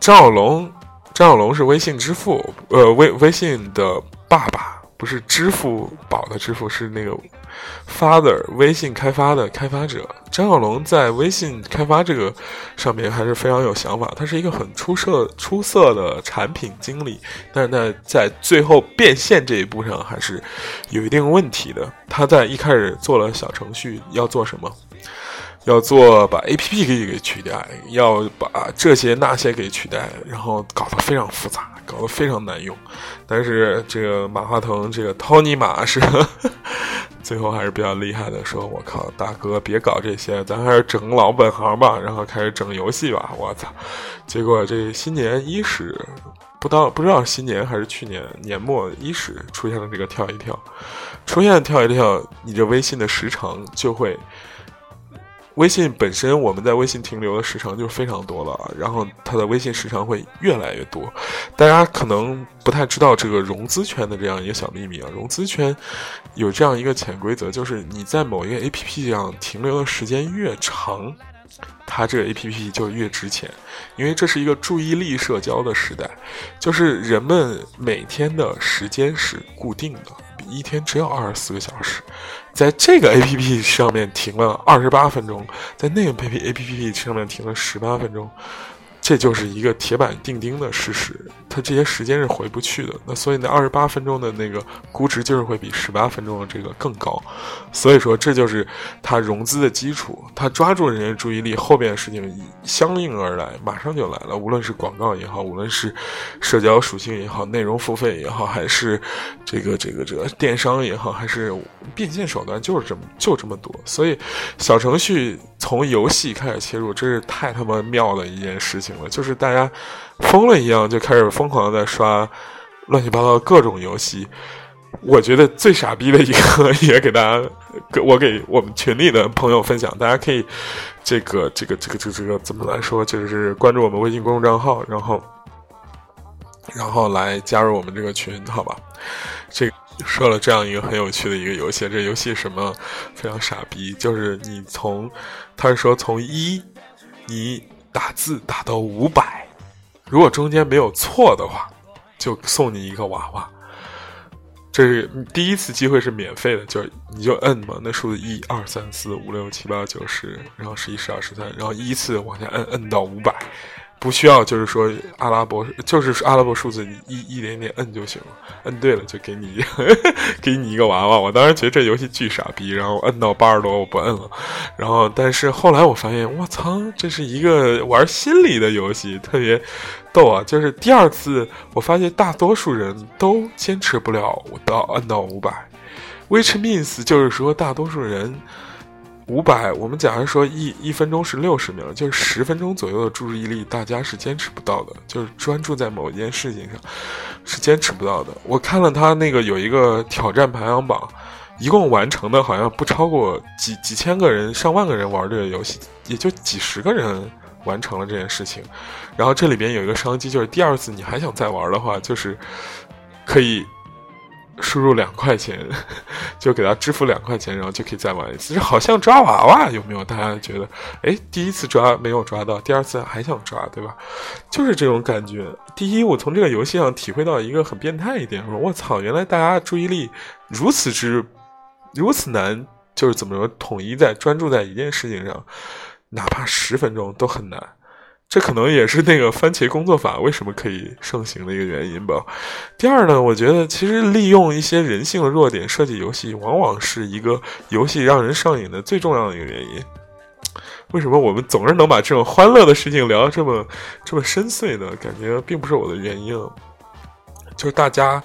张小龙。张小龙是微信支付，呃，微微信的爸爸，不是支付宝的支付，是那个 father 微信开发的开发者。张小龙在微信开发这个上面还是非常有想法，他是一个很出色出色的产品经理，但是呢，在最后变现这一步上还是有一定问题的。他在一开始做了小程序，要做什么？要做把 A P P 给给取代，要把这些那些给取代，然后搞得非常复杂，搞得非常难用。但是这个马化腾，这个 Tony 马是 最后还是比较厉害的，说我靠，大哥别搞这些，咱还是整老本行吧，然后开始整游戏吧。我操！结果这新年伊始，不到不知道新年还是去年年末伊始出现了这个跳一跳，出现跳一跳，你这微信的时长就会。微信本身，我们在微信停留的时长就非常多了，然后它的微信时长会越来越多。大家可能不太知道这个融资圈的这样一个小秘密啊，融资圈有这样一个潜规则，就是你在某一个 APP 上停留的时间越长，它这个 APP 就越值钱，因为这是一个注意力社交的时代，就是人们每天的时间是固定的。一天只有二十四个小时，在这个 A P P 上面停了二十八分钟，在那个 A P P A P P 上面停了十八分钟。这就是一个铁板钉钉的事实，它这些时间是回不去的。那所以那二十八分钟的那个估值就是会比十八分钟的这个更高。所以说这就是它融资的基础，它抓住人家注意力，后边的事情相应而来，马上就来了。无论是广告也好，无论是社交属性也好，内容付费也好，还是这个这个这个电商也好，还是变现手段，就是这么就这么多。所以小程序从游戏开始切入，真是太他妈妙的一件事情。就是大家疯了一样，就开始疯狂的在刷乱七八糟各种游戏。我觉得最傻逼的一个，也给大家，我给我们群里的朋友分享。大家可以这个这个这个这个这个怎么来说？就是关注我们微信公众账号，然后然后来加入我们这个群，好吧？这说了这样一个很有趣的一个游戏，这游戏什么非常傻逼？就是你从他是说从一你。打字打到五百，如果中间没有错的话，就送你一个娃娃。这是第一次机会是免费的，就你就摁嘛，那数字一二三四五六七八九十，然后十一十二十三，然后依次往下摁，摁到五百。不需要，就是说阿拉伯，就是阿拉伯数字，你一一点点摁就行了。摁对了就给你，给你一个娃娃。我当时觉得这游戏巨傻逼，然后摁到八十多我不摁了。然后，但是后来我发现，我操，这是一个玩心理的游戏，特别逗啊！就是第二次，我发现大多数人都坚持不了到摁到五百，which means 就是说大多数人。五百，我们假如说一一分钟是六十秒，就是十分钟左右的注意力，大家是坚持不到的。就是专注在某一件事情上，是坚持不到的。我看了他那个有一个挑战排行榜，一共完成的好像不超过几几千个人、上万个人玩这个游戏，也就几十个人完成了这件事情。然后这里边有一个商机，就是第二次你还想再玩的话，就是可以。输入两块钱，就给他支付两块钱，然后就可以再玩一次。这好像抓娃娃，有没有？大家觉得？哎，第一次抓没有抓到，第二次还想抓，对吧？就是这种感觉。第一，我从这个游戏上体会到一个很变态一点，说我操，原来大家注意力如此之如此难，就是怎么说统一在专注在一件事情上，哪怕十分钟都很难。这可能也是那个番茄工作法为什么可以盛行的一个原因吧。第二呢，我觉得其实利用一些人性的弱点设计游戏，往往是一个游戏让人上瘾的最重要的一个原因。为什么我们总是能把这种欢乐的事情聊得这么这么深邃呢？感觉并不是我的原因，就是大家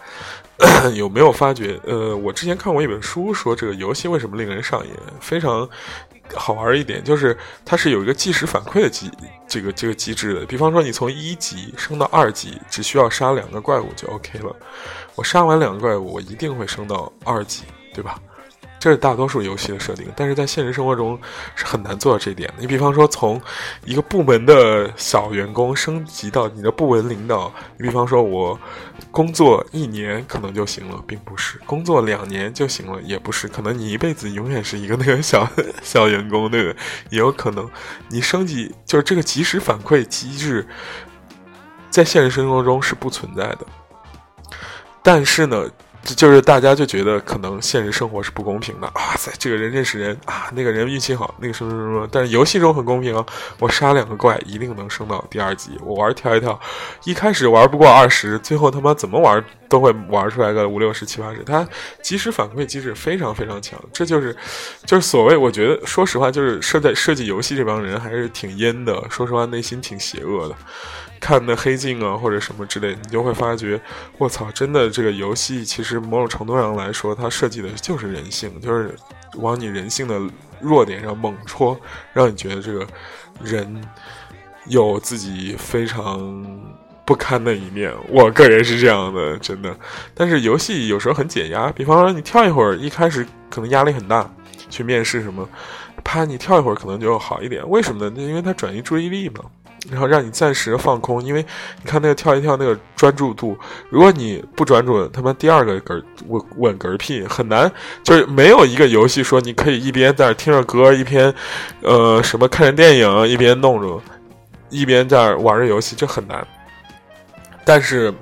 有没有发觉？呃，我之前看过一本书，说这个游戏为什么令人上瘾，非常。好玩一点就是，它是有一个即时反馈的机，这个这个机制的。比方说，你从一级升到二级，只需要杀两个怪物就 OK 了。我杀完两个怪物，我一定会升到二级，对吧？这是大多数游戏的设定，但是在现实生活中是很难做到这一点的。你比方说，从一个部门的小员工升级到你的部门领导，你比方说我工作一年可能就行了，并不是工作两年就行了，也不是，可能你一辈子永远是一个那个小小员工，对不对？也有可能你升级就是这个及时反馈机制。在现实生活中是不存在的。但是呢，这就是大家就觉得可能现实生活是不公平的。哇塞，这个人认识人啊，那个人运气好，那个什么什么什么。但是游戏中很公平啊，我杀两个怪一定能升到第二级。我玩跳一跳，一开始玩不过二十，最后他妈怎么玩都会玩出来个五六十、七八十。它及时反馈机制非常非常强，这就是就是所谓我觉得，说实话，就是设在设计游戏这帮人还是挺阴的。说实话，内心挺邪恶的。看那黑镜啊，或者什么之类，你就会发觉，我操，真的这个游戏其实某种程度上来说，它设计的就是人性，就是往你人性的弱点上猛戳，让你觉得这个人有自己非常不堪的一面。我个人是这样的，真的。但是游戏有时候很解压，比方说你跳一会儿，一开始可能压力很大，去面试什么，啪，你跳一会儿可能就好一点。为什么呢？因为它转移注意力嘛。然后让你暂时放空，因为你看那个跳一跳那个专注度，如果你不专注，他妈第二个嗝稳稳嗝屁很难，就是没有一个游戏说你可以一边在那听着歌，一边，呃什么看着电影，一边弄着，一边在玩着游戏，这很难。但是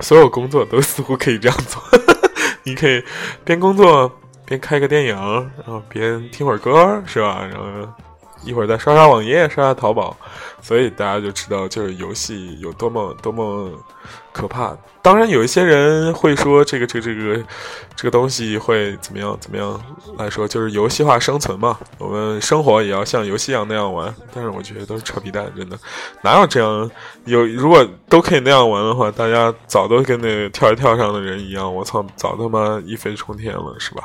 所有工作都似乎可以这样做，你可以边工作边开个电影，然后边听会儿歌，是吧？然后。一会儿再刷刷网页，刷刷淘宝，所以大家就知道，就是游戏有多么多么可怕。当然，有一些人会说，这个这个这个这个东西会怎么样怎么样来说，就是游戏化生存嘛。我们生活也要像游戏一样那样玩。但是我觉得都是扯皮蛋，真的哪有这样？有如果都可以那样玩的话，大家早都跟那个跳一跳上的人一样，我操，早他妈一飞冲天了，是吧？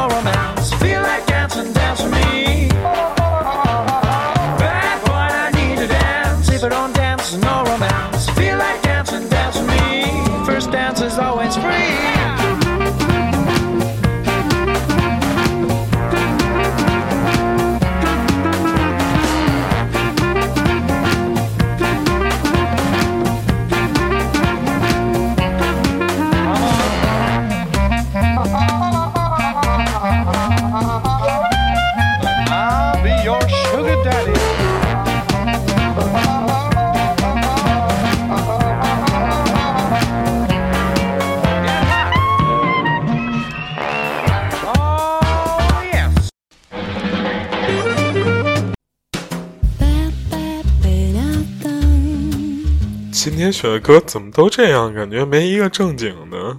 今天选的歌怎么都这样？感觉没一个正经的。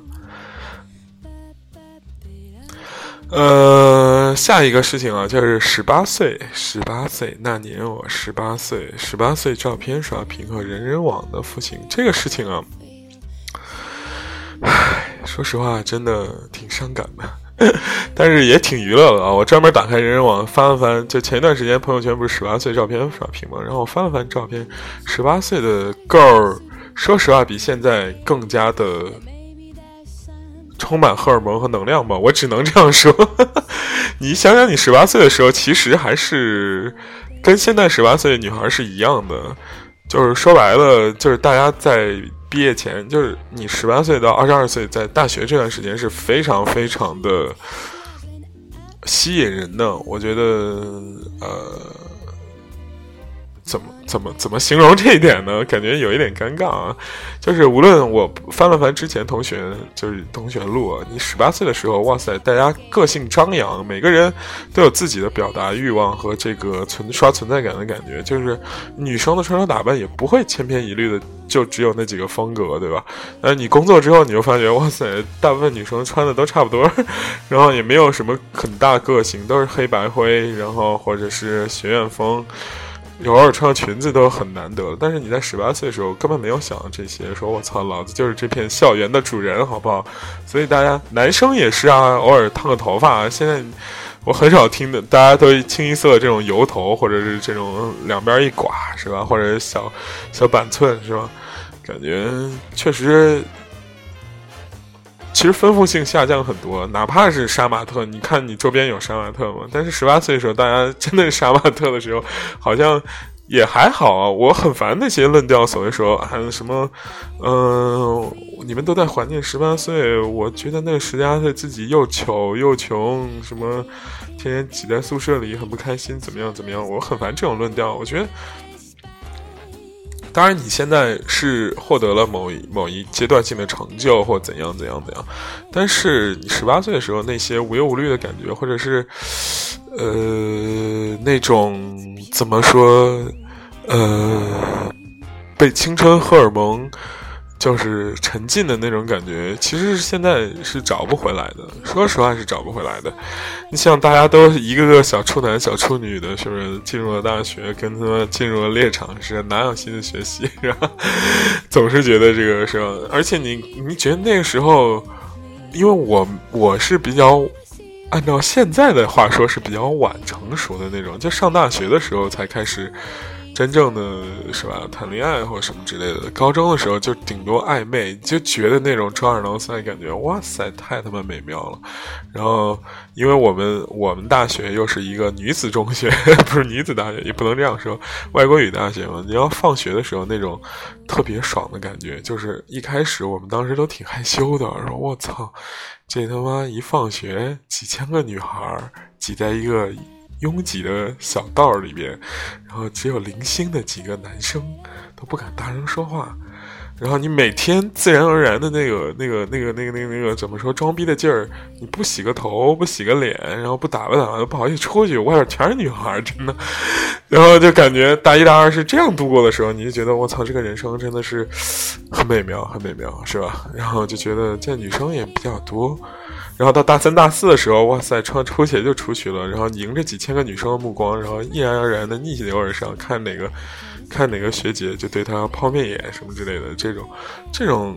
呃，下一个事情啊，就是十八岁，十八岁那年我十八岁，十八岁照片刷屏和人人网的父亲，这个事情啊，唉，说实话，真的挺伤感的。但是也挺娱乐的啊！我专门打开人人网翻了翻，就前一段时间朋友圈不是十八岁照片刷屏吗？然后我翻了翻照片，十八岁的 girl，说实话比现在更加的充满荷尔蒙和能量吧，我只能这样说。你想想，你十八岁的时候，其实还是跟现在十八岁的女孩是一样的，就是说白了，就是大家在。毕业前就是你十八岁到二十二岁，在大学这段时间是非常非常的吸引人的。我觉得，呃，怎么怎么怎么形容这一点呢？感觉有一点尴尬啊。就是无论我翻了翻之前同学，就是同学录啊，你十八岁的时候，哇塞，大家个性张扬，每个人都有自己的表达欲望和这个存刷存在感的感觉。就是女生的穿着打扮也不会千篇一律的，就只有那几个风格，对吧？但你工作之后，你就发觉，哇塞，大部分女生穿的都差不多，然后也没有什么很大个性，都是黑白灰，然后或者是学院风。偶尔穿个裙子都很难得，但是你在十八岁的时候根本没有想到这些，说我操，老子就是这片校园的主人，好不好？所以大家男生也是啊，偶尔烫个头发。现在我很少听的，大家都清一色这种油头，或者是这种两边一刮，是吧？或者小小板寸，是吧？感觉确实。其实丰富性下降很多，哪怕是杀马特，你看你周边有杀马特吗？但是十八岁的时候，大家真的是杀马特的时候，好像也还好啊。我很烦那些论调，所谓说还有什么，嗯、你们都在怀念十八岁，我觉得那十八岁自己又丑又穷，什么天天挤在宿舍里很不开心，怎么样怎么样，我很烦这种论调。我觉得。当然，你现在是获得了某一某一阶段性的成就，或怎样怎样怎样，但是你十八岁的时候那些无忧无虑的感觉，或者是呃那种怎么说呃被青春荷尔蒙就是沉浸的那种感觉，其实现在是找不回来的。说实话是找不回来的。你像大家都一个个小处男、小处女的，是不是进入了大学，跟他们进入了猎场似的，哪有心思学习？然后总是觉得这个是？而且你你觉得那个时候，因为我我是比较。按照现在的话说，是比较晚成熟的那种，就上大学的时候才开始真正的是吧谈恋爱或什么之类的。高中的时候就顶多暧昧，就觉得那种抓耳挠腮感觉，哇塞，太他妈美妙了。然后，因为我们我们大学又是一个女子中学，不是女子大学，也不能这样说，外国语大学嘛。你要放学的时候那种特别爽的感觉，就是一开始我们当时都挺害羞的，说我操。这他妈一放学，几千个女孩挤在一个拥挤的小道里边，然后只有零星的几个男生都不敢大声说话。然后你每天自然而然的那个、那个、那个、那个、那个、那个怎么说装逼的劲儿，你不洗个头、不洗个脸，然后不打扮打扮，不好意思出去，外边全是女孩，真的。然后就感觉大一、大二是这样度过的时候，你就觉得我操，这个人生真的是很美妙，很美妙，是吧？然后就觉得见女生也比较多。然后到大三、大四的时候，哇塞，穿拖鞋就出去了，然后迎着几千个女生的目光，然后毅然而然的逆流而上，看哪个。看哪个学姐就对他抛媚眼什么之类的，这种，这种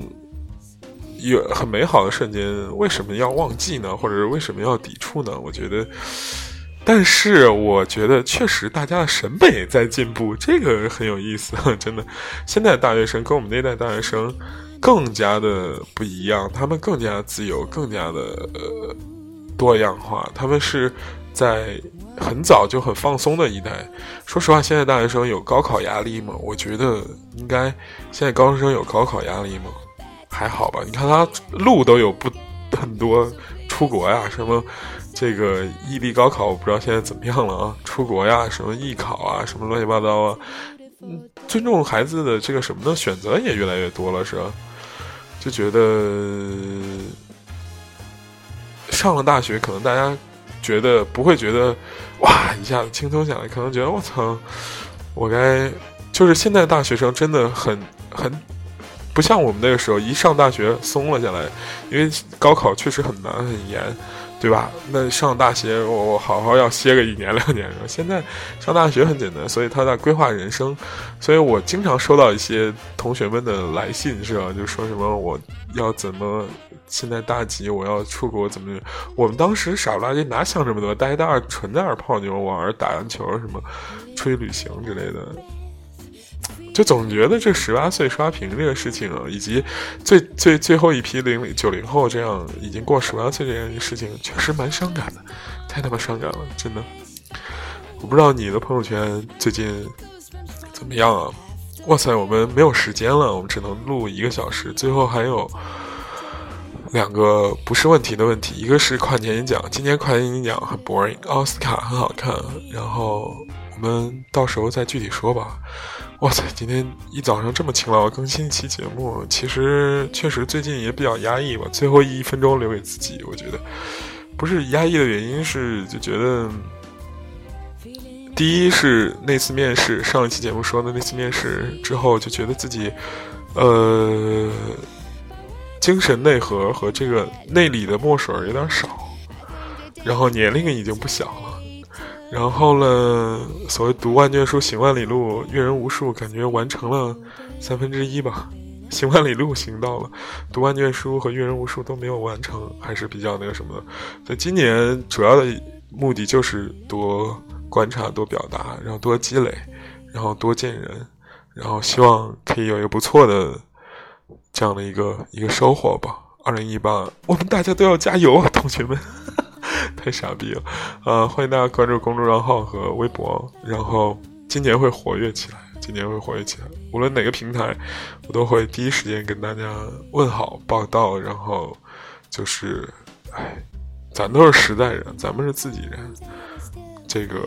有很美好的瞬间，为什么要忘记呢？或者是为什么要抵触呢？我觉得，但是我觉得确实大家的审美在进步，这个很有意思，真的。现在大学生跟我们那代大学生更加的不一样，他们更加自由，更加的呃多样化，他们是在。很早就很放松的一代。说实话，现在大学生有高考压力吗？我觉得应该。现在高中生有高考压力吗？还好吧。你看他路都有不很多出国呀，什么这个异地高考，我不知道现在怎么样了啊。出国呀，什么艺考啊，什么乱七八糟啊。嗯，尊重孩子的这个什么的选择也越来越多了，是吧？就觉得上了大学，可能大家。觉得不会觉得，哇，一下子轻松下来，可能觉得我操，我该就是现在大学生真的很很不像我们那个时候，一上大学松了下来，因为高考确实很难很严。对吧？那上大学，我我好好要歇个一年两年。现在上大学很简单，所以他在规划人生。所以我经常收到一些同学们的来信，是吧？就说什么我要怎么现在大几，我要出国怎么？我们当时傻不拉几哪想这么多？大一、大二纯在那泡妞、玩、打篮球什么，出去旅行之类的。就总觉得这十八岁刷屏这个事情啊，以及最最最后一批零零九零后这样已经过十八岁这件事情，确实蛮伤感的，太他妈伤感了，真的。我不知道你的朋友圈最近怎么样啊？哇塞，我们没有时间了，我们只能录一个小时，最后还有两个不是问题的问题，一个是跨年演讲，今年跨年演讲很 boring，奥斯卡很好看，然后我们到时候再具体说吧。哇塞！今天一早上这么勤劳更新一期节目，其实确实最近也比较压抑吧。最后一分钟留给自己，我觉得不是压抑的原因是就觉得，第一是那次面试，上一期节目说的那次面试之后，就觉得自己呃精神内核和这个内里的墨水有点少，然后年龄已经不小了。然后呢？所谓读万卷书，行万里路，阅人无数，感觉完成了三分之一吧。行万里路行到了，读万卷书和阅人无数都没有完成，还是比较那个什么的。所以今年主要的目的就是多观察、多表达，然后多积累，然后多见人，然后希望可以有一个不错的这样的一个一个收获吧。二零一八，我们大家都要加油啊，同学们！太傻逼了，呃，欢迎大家关注公众账号和微博，然后。今年会活跃起来，今年会活跃起来。无论哪个平台，我都会第一时间跟大家问好报道，然后就是，哎，咱都是实在人，咱们是自己人，这个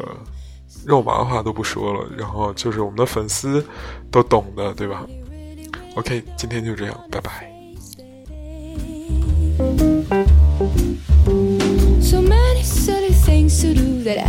肉麻话都不说了，然后就是我们的粉丝都懂的，对吧？OK，今天就这样，拜拜。Many silly things to do that I